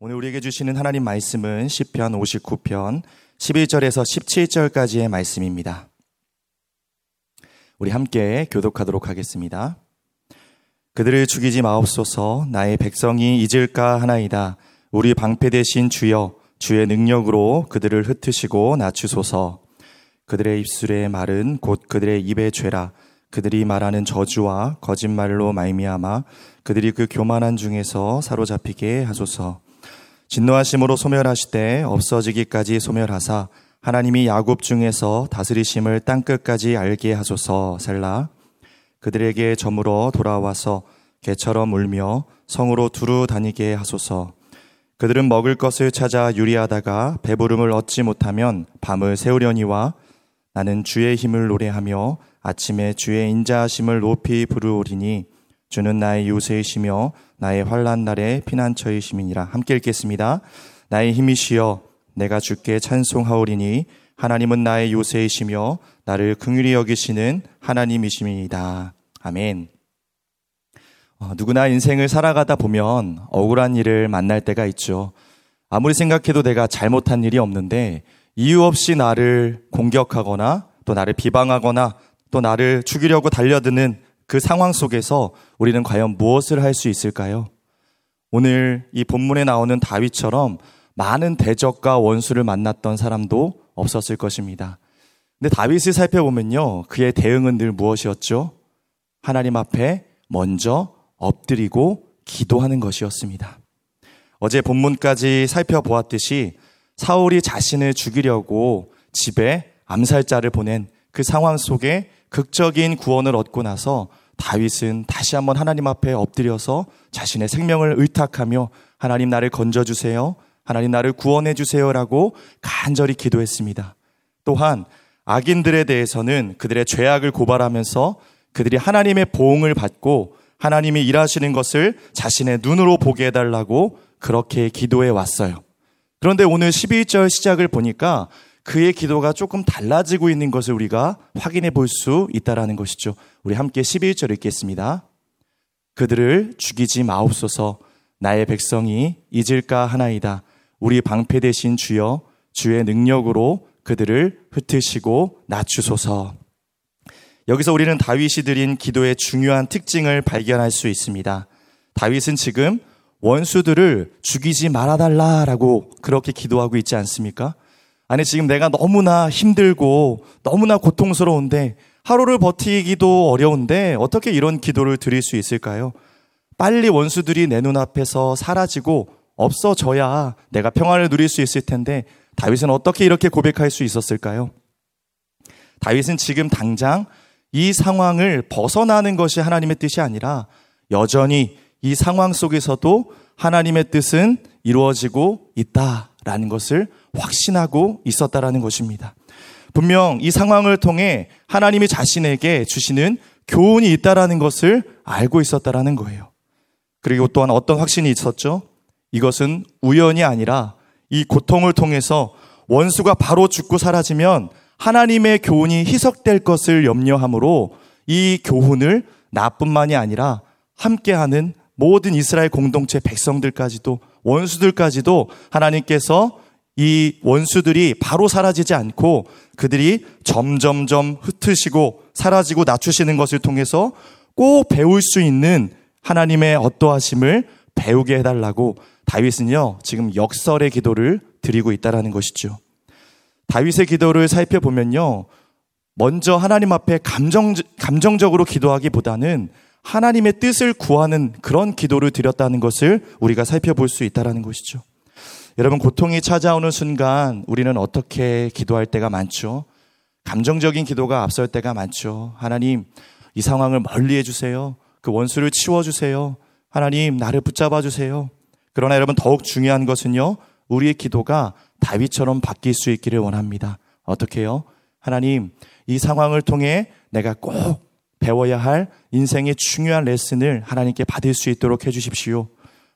오늘 우리에게 주시는 하나님 말씀은 시편 59편 11절에서 17절까지의 말씀입니다. 우리 함께 교독하도록 하겠습니다. 그들을 죽이지 마옵소서 나의 백성이 잊을까 하나이다. 우리 방패 대신 주여 주의 능력으로 그들을 흩으시고 낮추소서. 그들의 입술의 말은 곧 그들의 입의 죄라. 그들이 말하는 저주와 거짓말로 말미암아 그들이 그 교만한 중에서 사로잡히게 하소서. 진노하심으로 소멸하시되 없어지기까지 소멸하사 하나님이 야곱 중에서 다스리심을 땅 끝까지 알게 하소서. 셀라. 그들에게 저물어 돌아와서 개처럼 울며 성으로 두루 다니게 하소서. 그들은 먹을 것을 찾아 유리하다가 배부름을 얻지 못하면 밤을 새우려니와 나는 주의 힘을 노래하며 아침에 주의 인자하심을 높이 부르오리니 주는 나의 요새이시며 나의 환란 날의 피난처이심이니라 함께 읽겠습니다. 나의 힘이시여 내가 주께 찬송하오리니 하나님은 나의 요새이시며 나를 긍휼히 여기시는 하나님이심이다. 아멘. 어, 누구나 인생을 살아가다 보면 억울한 일을 만날 때가 있죠. 아무리 생각해도 내가 잘못한 일이 없는데 이유 없이 나를 공격하거나 또 나를 비방하거나 또 나를 죽이려고 달려드는 그 상황 속에서 우리는 과연 무엇을 할 수 있을까요? 오늘 이 본문에 나오는 다윗처럼 많은 대적과 원수를 만났던 사람도 없었을 것입니다. 근데 다윗을 살펴보면요. 그의 대응은 늘 무엇이었죠? 하나님 앞에 먼저 엎드리고 기도하는 것이었습니다. 어제 본문까지 살펴보았듯이 사울이 자신을 죽이려고 집에 암살자를 보낸 그 상황 속에 극적인 구원을 얻고 나서 다윗은 다시 한번 하나님 앞에 엎드려서 자신의 생명을 의탁하며 하나님 나를 건져주세요. 하나님 나를 구원해주세요 라고 간절히 기도했습니다. 또한 악인들에 대해서는 그들의 죄악을 고발하면서 그들이 하나님의 보응을 받고 하나님이 일하시는 것을 자신의 눈으로 보게 해달라고 그렇게 기도해 왔어요. 그런데 오늘 12절 시작을 보니까 그의 기도가 조금 달라지고 있는 것을 우리가 확인해 볼 수 있다라는 것이죠. 우리 함께 11절 읽겠습니다. 그들을 죽이지 마옵소서 나의 백성이 잊을까 하나이다. 우리 방패 대신 주여 주의 능력으로 그들을 흩으시고 낮추소서. 여기서 우리는 다윗이 드린 기도의 중요한 특징을 발견할 수 있습니다. 다윗은 지금 원수들을 죽이지 말아달라라고 그렇게 기도하고 있지 않습니까? 아니, 지금 내가 너무나 힘들고 너무나 고통스러운데 하루를 버티기도 어려운데 어떻게 이런 기도를 드릴 수 있을까요? 빨리 원수들이 내 눈앞에서 사라지고 없어져야 내가 평안을 누릴 수 있을 텐데 다윗은 어떻게 이렇게 고백할 수 있었을까요? 다윗은 지금 당장 이 상황을 벗어나는 것이 하나님의 뜻이 아니라 여전히 이 상황 속에서도 하나님의 뜻은 이루어지고 있다라는 것을 확신하고 있었다라는 것입니다. 분명 이 상황을 통해 하나님이 자신에게 주시는 교훈이 있다라는 것을 알고 있었다라는 거예요. 그리고 또한 어떤 확신이 있었죠? 이것은 우연이 아니라 이 고통을 통해서 원수가 바로 죽고 사라지면 하나님의 교훈이 희석될 것을 염려함으로 이 교훈을 나뿐만이 아니라 함께하는 모든 이스라엘 공동체 백성들까지도 원수들까지도 하나님께서 이 원수들이 바로 사라지지 않고 그들이 점점점 흩으시고 사라지고 낮추시는 것을 통해서 꼭 배울 수 있는 하나님의 어떠하심을 배우게 해달라고 다윗은요 지금 역설의 기도를 드리고 있다라는 것이죠. 다윗의 기도를 살펴보면요. 먼저 하나님 앞에 감정, 감정적으로 기도하기보다는 하나님의 뜻을 구하는 그런 기도를 드렸다는 것을 우리가 살펴볼 수 있다는 것이죠. 여러분, 고통이 찾아오는 순간 우리는 어떻게 기도할 때가 많죠? 감정적인 기도가 앞설 때가 많죠. 하나님, 이 상황을 멀리 해주세요. 그 원수를 치워주세요. 하나님, 나를 붙잡아 주세요. 그러나 여러분, 더욱 중요한 것은요, 우리의 기도가 다윗처럼 바뀔 수 있기를 원합니다. 어떻게 요? 하나님, 이 상황을 통해 내가 꼭 배워야 할 인생의 중요한 레슨을 하나님께 받을 수 있도록 해주십시오.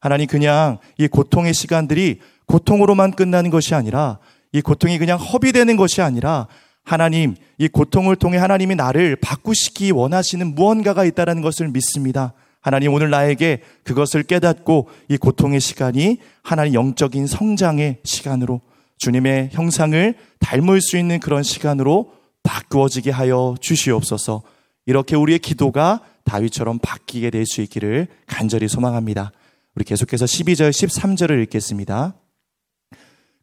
하나님 그냥 이 고통의 시간들이 고통으로만 끝나는 것이 아니라 이 고통이 그냥 허비되는 것이 아니라 하나님 이 고통을 통해 하나님이 나를 바꾸시기 원하시는 무언가가 있다는 것을 믿습니다. 하나님 오늘 나에게 그것을 깨닫고 이 고통의 시간이 하나님 영적인 성장의 시간으로 주님의 형상을 닮을 수 있는 그런 시간으로 바꾸어지게 하여 주시옵소서. 이렇게 우리의 기도가 다윗처럼 바뀌게 될 수 있기를 간절히 소망합니다. 우리 계속해서 12절, 13절을 읽겠습니다.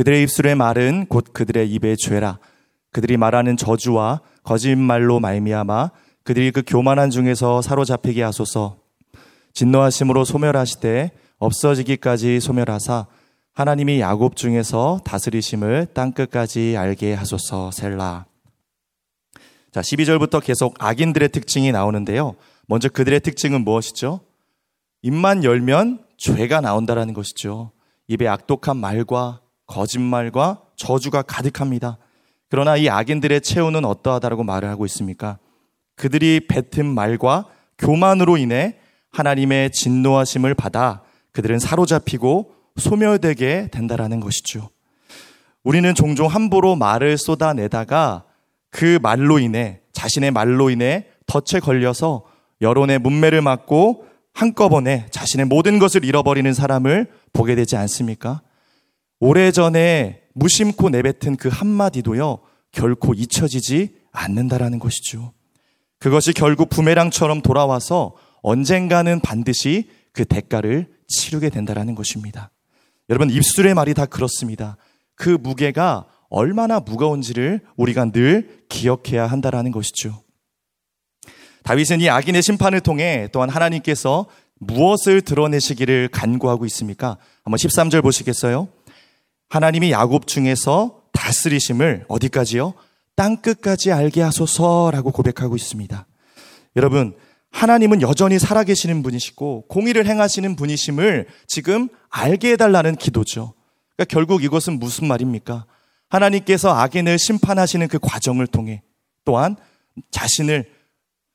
그들의 입술의 말은 곧 그들의 입의 죄라. 그들이 말하는 저주와 거짓말로 말미암아 그들이 그 교만한 중에서 사로잡히게 하소서. 진노하심으로 소멸하시되 없어지기까지 소멸하사 하나님이 야곱 중에서 다스리심을 땅 끝까지 알게 하소서 셀라. 자, 12절부터 계속 악인들의 특징이 나오는데요. 먼저 그들의 특징은 무엇이죠? 입만 열면 죄가 나온다라는 것이죠. 입에 악독한 말과 거짓말과 저주가 가득합니다. 그러나 이 악인들의 체온은 어떠하다라고 말을 하고 있습니까? 그들이 뱉은 말과 교만으로 인해 하나님의 진노하심을 받아 그들은 사로잡히고 소멸되게 된다라는 것이죠. 우리는 종종 함부로 말을 쏟아내다가 그 말로 인해 자신의 말로 인해 덫에 걸려서 여론의 문매를 맞고 한꺼번에 자신의 모든 것을 잃어버리는 사람을 보게 되지 않습니까? 오래전에 무심코 내뱉은 그 한마디도요, 결코 잊혀지지 않는다라는 것이죠. 그것이 결국 부메랑처럼 돌아와서 언젠가는 반드시 그 대가를 치르게 된다라는 것입니다. 여러분, 입술의 말이 다 그렇습니다. 그 무게가 얼마나 무거운지를 우리가 늘 기억해야 한다라는 것이죠. 다윗은 이 악인의 심판을 통해 또한 하나님께서 무엇을 드러내시기를 간구하고 있습니까? 한번 13절 보시겠어요? 하나님이 야곱 중에서 다스리심을 어디까지요? 땅 끝까지 알게 하소서라고 고백하고 있습니다. 여러분, 하나님은 여전히 살아계시는 분이시고 공의를 행하시는 분이심을 지금 알게 해달라는 기도죠. 그러니까 결국 이것은 무슨 말입니까? 하나님께서 악인을 심판하시는 그 과정을 통해 또한 자신을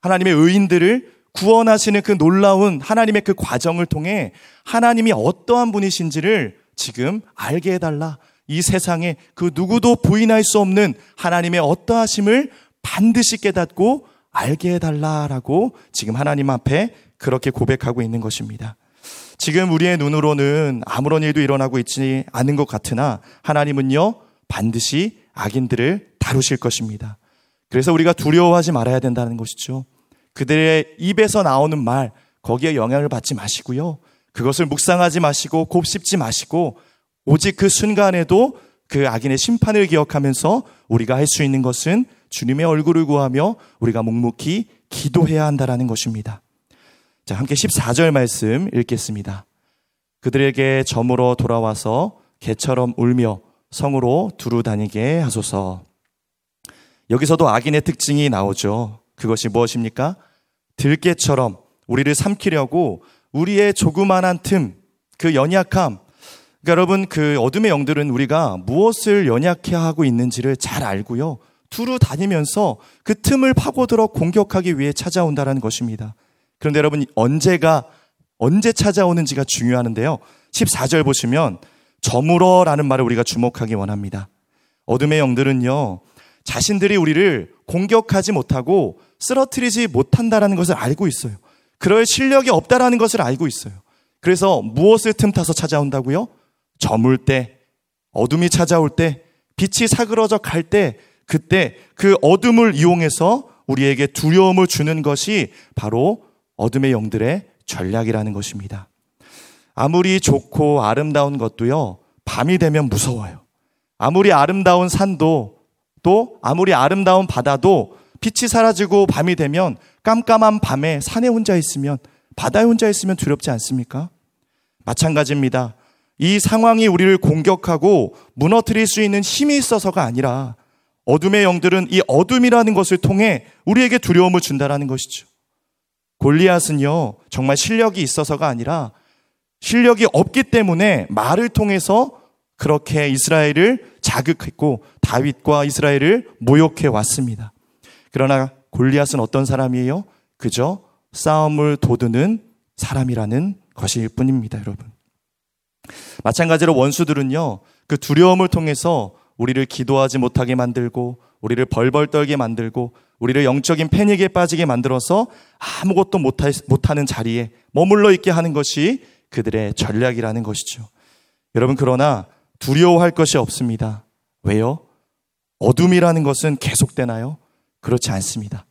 하나님의 의인들을 구원하시는 그 놀라운 하나님의 그 과정을 통해 하나님이 어떠한 분이신지를 지금 알게 해달라. 이 세상에 그 누구도 부인할 수 없는 하나님의 어떠하심을 반드시 깨닫고 알게 해달라라고 지금 하나님 앞에 그렇게 고백하고 있는 것입니다. 지금 우리의 눈으로는 아무런 일도 일어나고 있지 않은 것 같으나 하나님은요, 반드시 악인들을 다루실 것입니다. 그래서 우리가 두려워하지 말아야 된다는 것이죠. 그들의 입에서 나오는 말, 거기에 영향을 받지 마시고요. 그것을 묵상하지 마시고 곱씹지 마시고 오직 그 순간에도 그 악인의 심판을 기억하면서 우리가 할 수 있는 것은 주님의 얼굴을 구하며 우리가 묵묵히 기도해야 한다라는 것입니다. 자, 함께 14절 말씀 읽겠습니다. 그들에게 점으로 돌아와서 개처럼 울며 성으로 두루 다니게 하소서. 여기서도 악인의 특징이 나오죠. 그것이 무엇입니까? 들깨처럼 우리를 삼키려고 우리의 조그만한 틈, 그 연약함, 그러니까 여러분 그 어둠의 영들은 우리가 무엇을 연약해 하고 있는지를 잘 알고요. 두루 다니면서 그 틈을 파고들어 공격하기 위해 찾아온다라는 것입니다. 그런데 여러분 언제가 언제 찾아오는지가 중요하는데요. 14절 보시면 저물어 라는 말을 우리가 주목하기 원합니다. 어둠의 영들은요. 자신들이 우리를 공격하지 못하고 쓰러뜨리지 못한다라는 것을 알고 있어요. 그럴 실력이 없다라는 것을 알고 있어요. 그래서 무엇을 틈타서 찾아온다고요? 저물 때, 어둠이 찾아올 때, 빛이 사그러져 갈 때, 그때 그 어둠을 이용해서 우리에게 두려움을 주는 것이 바로 어둠의 영들의 전략이라는 것입니다. 아무리 좋고 아름다운 것도요, 밤이 되면 무서워요. 아무리 아름다운 산도 또 아무리 아름다운 바다도 빛이 사라지고 밤이 되면 깜깜한 밤에 산에 혼자 있으면 바다에 혼자 있으면 두렵지 않습니까? 마찬가지입니다. 이 상황이 우리를 공격하고 무너뜨릴 수 있는 힘이 있어서가 아니라 어둠의 영들은 이 어둠이라는 것을 통해 우리에게 두려움을 준다라는 것이죠. 골리앗은요, 정말 실력이 있어서가 아니라 실력이 없기 때문에 말을 통해서 그렇게 이스라엘을 자극했고 다윗과 이스라엘을 모욕해 왔습니다. 그러나 골리앗은 어떤 사람이에요? 그저 싸움을 도두는 사람이라는 것일 뿐입니다, 여러분. 마찬가지로 원수들은요, 그 두려움을 통해서 우리를 기도하지 못하게 만들고, 우리를 벌벌 떨게 만들고, 우리를 영적인 패닉에 빠지게 만들어서 아무것도 못하는 자리에 머물러 있게 하는 것이 그들의 전략이라는 것이죠. 여러분, 그러나 두려워할 것이 없습니다. 왜요? 어둠이라는 것은 계속되나요? 그렇지 않습니다.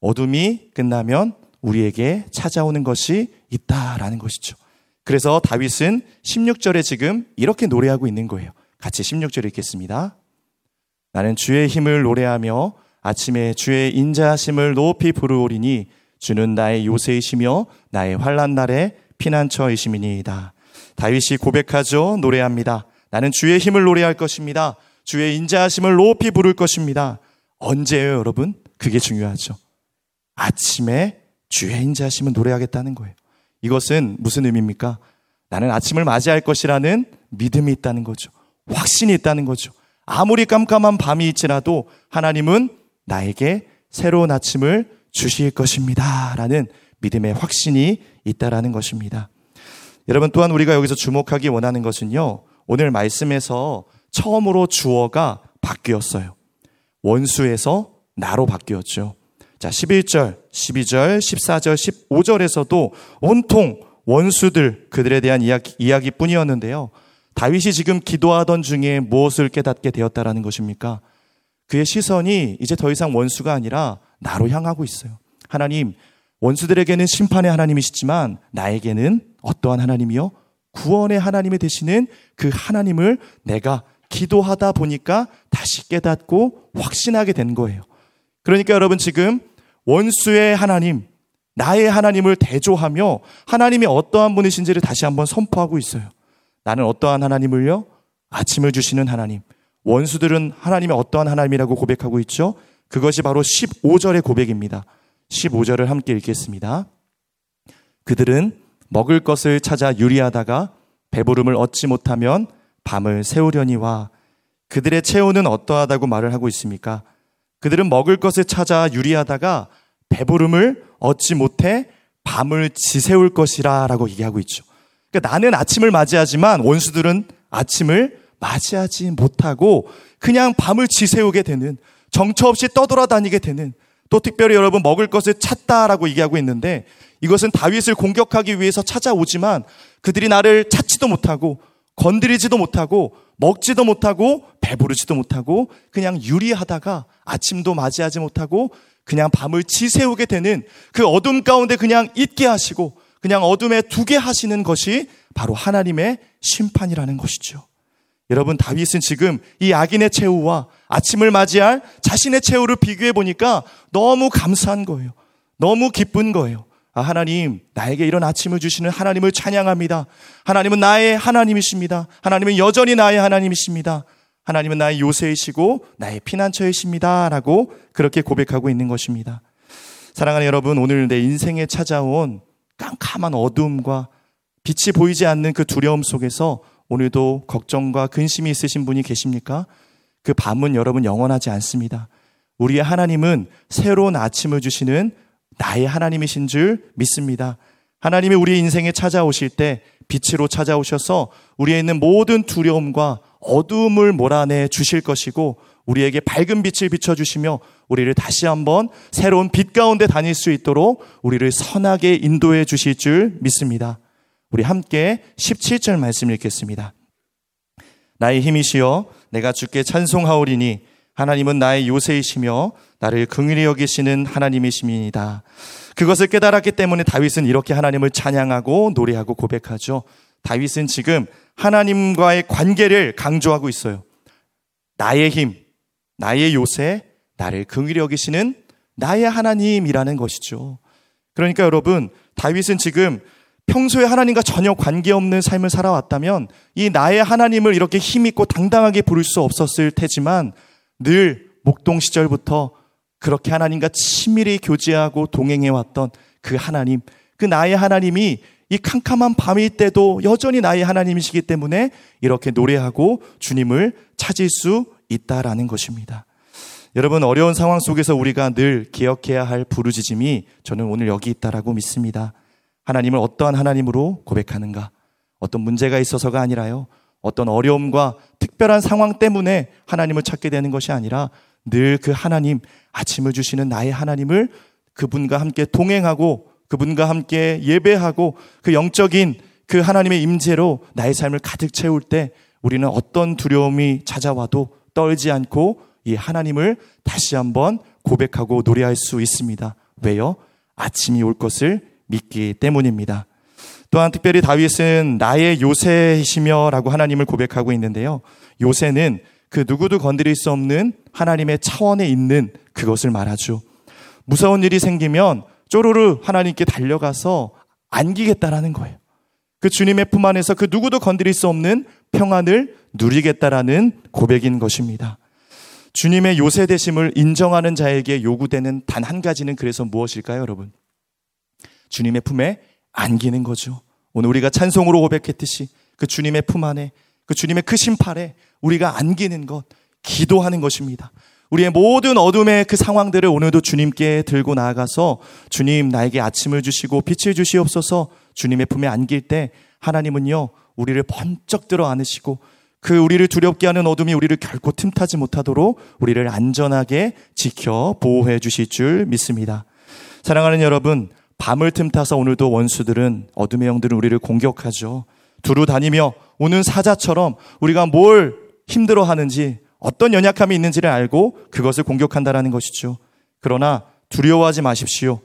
어둠이 끝나면 우리에게 찾아오는 것이 있다라는 것이죠. 그래서 다윗은 16절에 지금 이렇게 노래하고 있는 거예요. 같이 16절 읽겠습니다. 나는 주의 힘을 노래하며 아침에 주의 인자하심을 높이 부르오리니 주는 나의 요새이시며 나의 환란 날에 피난처이심이니이다. 다윗이 고백하죠. 노래합니다. 나는 주의 힘을 노래할 것입니다. 주의 인자하심을 높이 부를 것입니다. 언제예요, 여러분? 그게 중요하죠. 아침에 주의 인자하심을 노래하겠다는 거예요. 이것은 무슨 의미입니까? 나는 아침을 맞이할 것이라는 믿음이 있다는 거죠. 확신이 있다는 거죠. 아무리 깜깜한 밤이 있지라도 하나님은 나에게 새로운 아침을 주실 것입니다. 라는 믿음의 확신이 있다라는 것입니다. 여러분 또한 우리가 여기서 주목하기 원하는 것은요. 오늘 말씀에서 처음으로 주어가 바뀌었어요. 원수에서 나로 바뀌었죠. 자, 11절, 12절, 14절, 15절에서도 온통 원수들 그들에 대한 이야기, 이야기뿐이었는데요. 다윗이 지금 기도하던 중에 무엇을 깨닫게 되었다라는 것입니까? 그의 시선이 이제 더 이상 원수가 아니라 나로 향하고 있어요. 하나님, 원수들에게는 심판의 하나님이시지만 나에게는 어떠한 하나님이요? 구원의 하나님이 되시는 그 하나님을 내가 기도하다 보니까 다시 깨닫고 확신하게 된 거예요. 그러니까 여러분 지금 원수의 하나님, 나의 하나님을 대조하며 하나님이 어떠한 분이신지를 다시 한번 선포하고 있어요. 나는 어떠한 하나님을요? 아침을 주시는 하나님. 원수들은 하나님이 어떠한 하나님이라고 고백하고 있죠? 그것이 바로 15절의 고백입니다. 15절을 함께 읽겠습니다. 그들은 먹을 것을 찾아 유리하다가 배부름을 얻지 못하면 밤을 세우려니와 그들의 체온은 어떠하다고 말을 하고 있습니까? 그들은 먹을 것을 찾아 유리하다가 배부름을 얻지 못해 밤을 지새울 것이라 라고 얘기하고 있죠. 그러니까 나는 아침을 맞이하지만 원수들은 아침을 맞이하지 못하고 그냥 밤을 지새우게 되는 정처 없이 떠돌아다니게 되는 또 특별히 여러분 먹을 것을 찾다라고 얘기하고 있는데 이것은 다윗을 공격하기 위해서 찾아오지만 그들이 나를 찾지도 못하고 건드리지도 못하고 먹지도 못하고 배부르지도 못하고 그냥 유리하다가 아침도 맞이하지 못하고 그냥 밤을 지새우게 되는 그 어둠 가운데 그냥 있게 하시고 그냥 어둠에 두게 하시는 것이 바로 하나님의 심판이라는 것이죠. 여러분 다윗은 지금 이 악인의 최후와 아침을 맞이할 자신의 최후를 비교해 보니까 너무 감사한 거예요. 너무 기쁜 거예요. 아, 하나님, 나에게 이런 아침을 주시는 하나님을 찬양합니다. 하나님은 나의 하나님이십니다. 하나님은 여전히 나의 하나님이십니다. 하나님은 나의 요새이시고 나의 피난처이십니다. 라고 그렇게 고백하고 있는 것입니다. 사랑하는 여러분, 오늘 내 인생에 찾아온 깜깜한 어둠과 빛이 보이지 않는 그 두려움 속에서 오늘도 걱정과 근심이 있으신 분이 계십니까? 그 밤은 여러분 영원하지 않습니다. 우리의 하나님은 새로운 아침을 주시는 나의 하나님이신 줄 믿습니다. 하나님이 우리 인생에 찾아오실 때 빛으로 찾아오셔서 우리에 있는 모든 두려움과 어둠을 몰아내 주실 것이고 우리에게 밝은 빛을 비춰 주시며 우리를 다시 한번 새로운 빛 가운데 다닐 수 있도록 우리를 선하게 인도해 주실 줄 믿습니다. 우리 함께 17절 말씀 읽겠습니다. 나의 힘이시여 내가 주께 찬송하오리니 하나님은 나의 요새이시며 나를 긍휼히 여기시는 하나님이십니다. 그것을 깨달았기 때문에 다윗은 이렇게 하나님을 찬양하고 노래하고 고백하죠. 다윗은 지금 하나님과의 관계를 강조하고 있어요. 나의 힘, 나의 요새, 나를 긍휼히 여기시는 나의 하나님이라는 것이죠. 그러니까 여러분, 다윗은 지금 평소에 하나님과 전혀 관계없는 삶을 살아왔다면 이 나의 하나님을 이렇게 힘있고 당당하게 부를 수 없었을 테지만 늘 목동 시절부터 그렇게 하나님과 친밀히 교제하고 동행해왔던 그 하나님, 그 나의 하나님이 이 캄캄한 밤일 때도 여전히 나의 하나님이시기 때문에 이렇게 노래하고 주님을 찾을 수 있다라는 것입니다. 여러분 어려운 상황 속에서 우리가 늘 기억해야 할 부르짖음이 저는 오늘 여기 있다라고 믿습니다. 하나님을 어떠한 하나님으로 고백하는가? 어떤 문제가 있어서가 아니라요. 어떤 어려움과 특별한 상황 때문에 하나님을 찾게 되는 것이 아니라 늘 그 하나님, 아침을 주시는 나의 하나님을 그분과 함께 동행하고 그분과 함께 예배하고 그 영적인 그 하나님의 임재로 나의 삶을 가득 채울 때 우리는 어떤 두려움이 찾아와도 떨지 않고 이 하나님을 다시 한번 고백하고 노래할 수 있습니다. 왜요? 아침이 올 것을 믿기 때문입니다. 또한 특별히 다윗은 나의 요새이시며라고 하나님을 고백하고 있는데요. 요새는 그 누구도 건드릴 수 없는 하나님의 차원에 있는 그것을 말하죠. 무서운 일이 생기면 쪼르르 하나님께 달려가서 안기겠다라는 거예요. 그 주님의 품 안에서 그 누구도 건드릴 수 없는 평안을 누리겠다라는 고백인 것입니다. 주님의 요새 되심을 인정하는 자에게 요구되는 단 한 가지는 그래서 무엇일까요, 여러분? 주님의 품에 안기는 거죠. 오늘 우리가 찬송으로 고백했듯이 그 주님의 품 안에 그 주님의 크신 팔에 우리가 안기는 것, 기도하는 것입니다. 우리의 모든 어둠의 그 상황들을 오늘도 주님께 들고 나아가서 주님 나에게 아침을 주시고 빛을 주시옵소서 주님의 품에 안길 때 하나님은요 우리를 번쩍 들어 안으시고 그 우리를 두렵게 하는 어둠이 우리를 결코 틈타지 못하도록 우리를 안전하게 지켜 보호해 주실 줄 믿습니다. 사랑하는 여러분, 밤을 틈타서 오늘도 원수들은 어둠의 영들은 우리를 공격하죠. 두루 다니며 오는 사자처럼 우리가 뭘 힘들어 하는지 어떤 연약함이 있는지를 알고 그것을 공격한다라는 것이죠. 그러나 두려워하지 마십시오.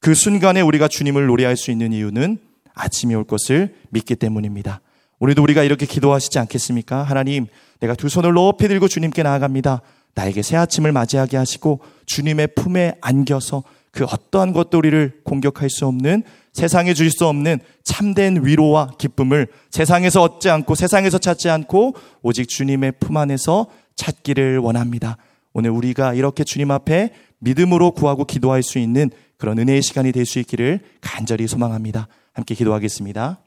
그 순간에 우리가 주님을 노래할 수 있는 이유는 아침이 올 것을 믿기 때문입니다. 우리도 우리가 이렇게 기도하시지 않겠습니까? 하나님, 내가 두 손을 높이 들고 주님께 나아갑니다. 나에게 새 아침을 맞이하게 하시고 주님의 품에 안겨서 그 어떠한 것도 우리를 공격할 수 없는 세상에 주실 수 없는 참된 위로와 기쁨을 세상에서 얻지 않고 세상에서 찾지 않고 오직 주님의 품 안에서 찾기를 원합니다. 오늘 우리가 이렇게 주님 앞에 믿음으로 구하고 기도할 수 있는 그런 은혜의 시간이 될 수 있기를 간절히 소망합니다. 함께 기도하겠습니다.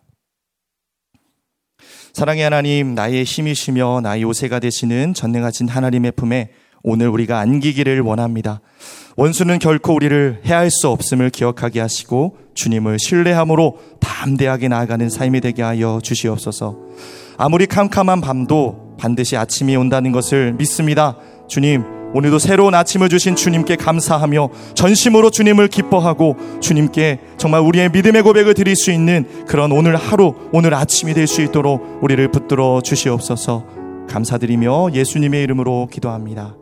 사랑의 하나님, 나의 힘이시며 나의 요새가 되시는 전능하신 하나님의 품에 오늘 우리가 안기기를 원합니다. 원수는 결코 우리를 해할 수 없음을 기억하게 하시고 주님을 신뢰함으로 담대하게 나아가는 삶이 되게 하여 주시옵소서. 아무리 캄캄한 밤도 반드시 아침이 온다는 것을 믿습니다. 주님, 오늘도 새로운 아침을 주신 주님께 감사하며 전심으로 주님을 기뻐하고 주님께 정말 우리의 믿음의 고백을 드릴 수 있는 그런 오늘 하루, 오늘 아침이 될 수 있도록 우리를 붙들어 주시옵소서 감사드리며 예수님의 이름으로 기도합니다.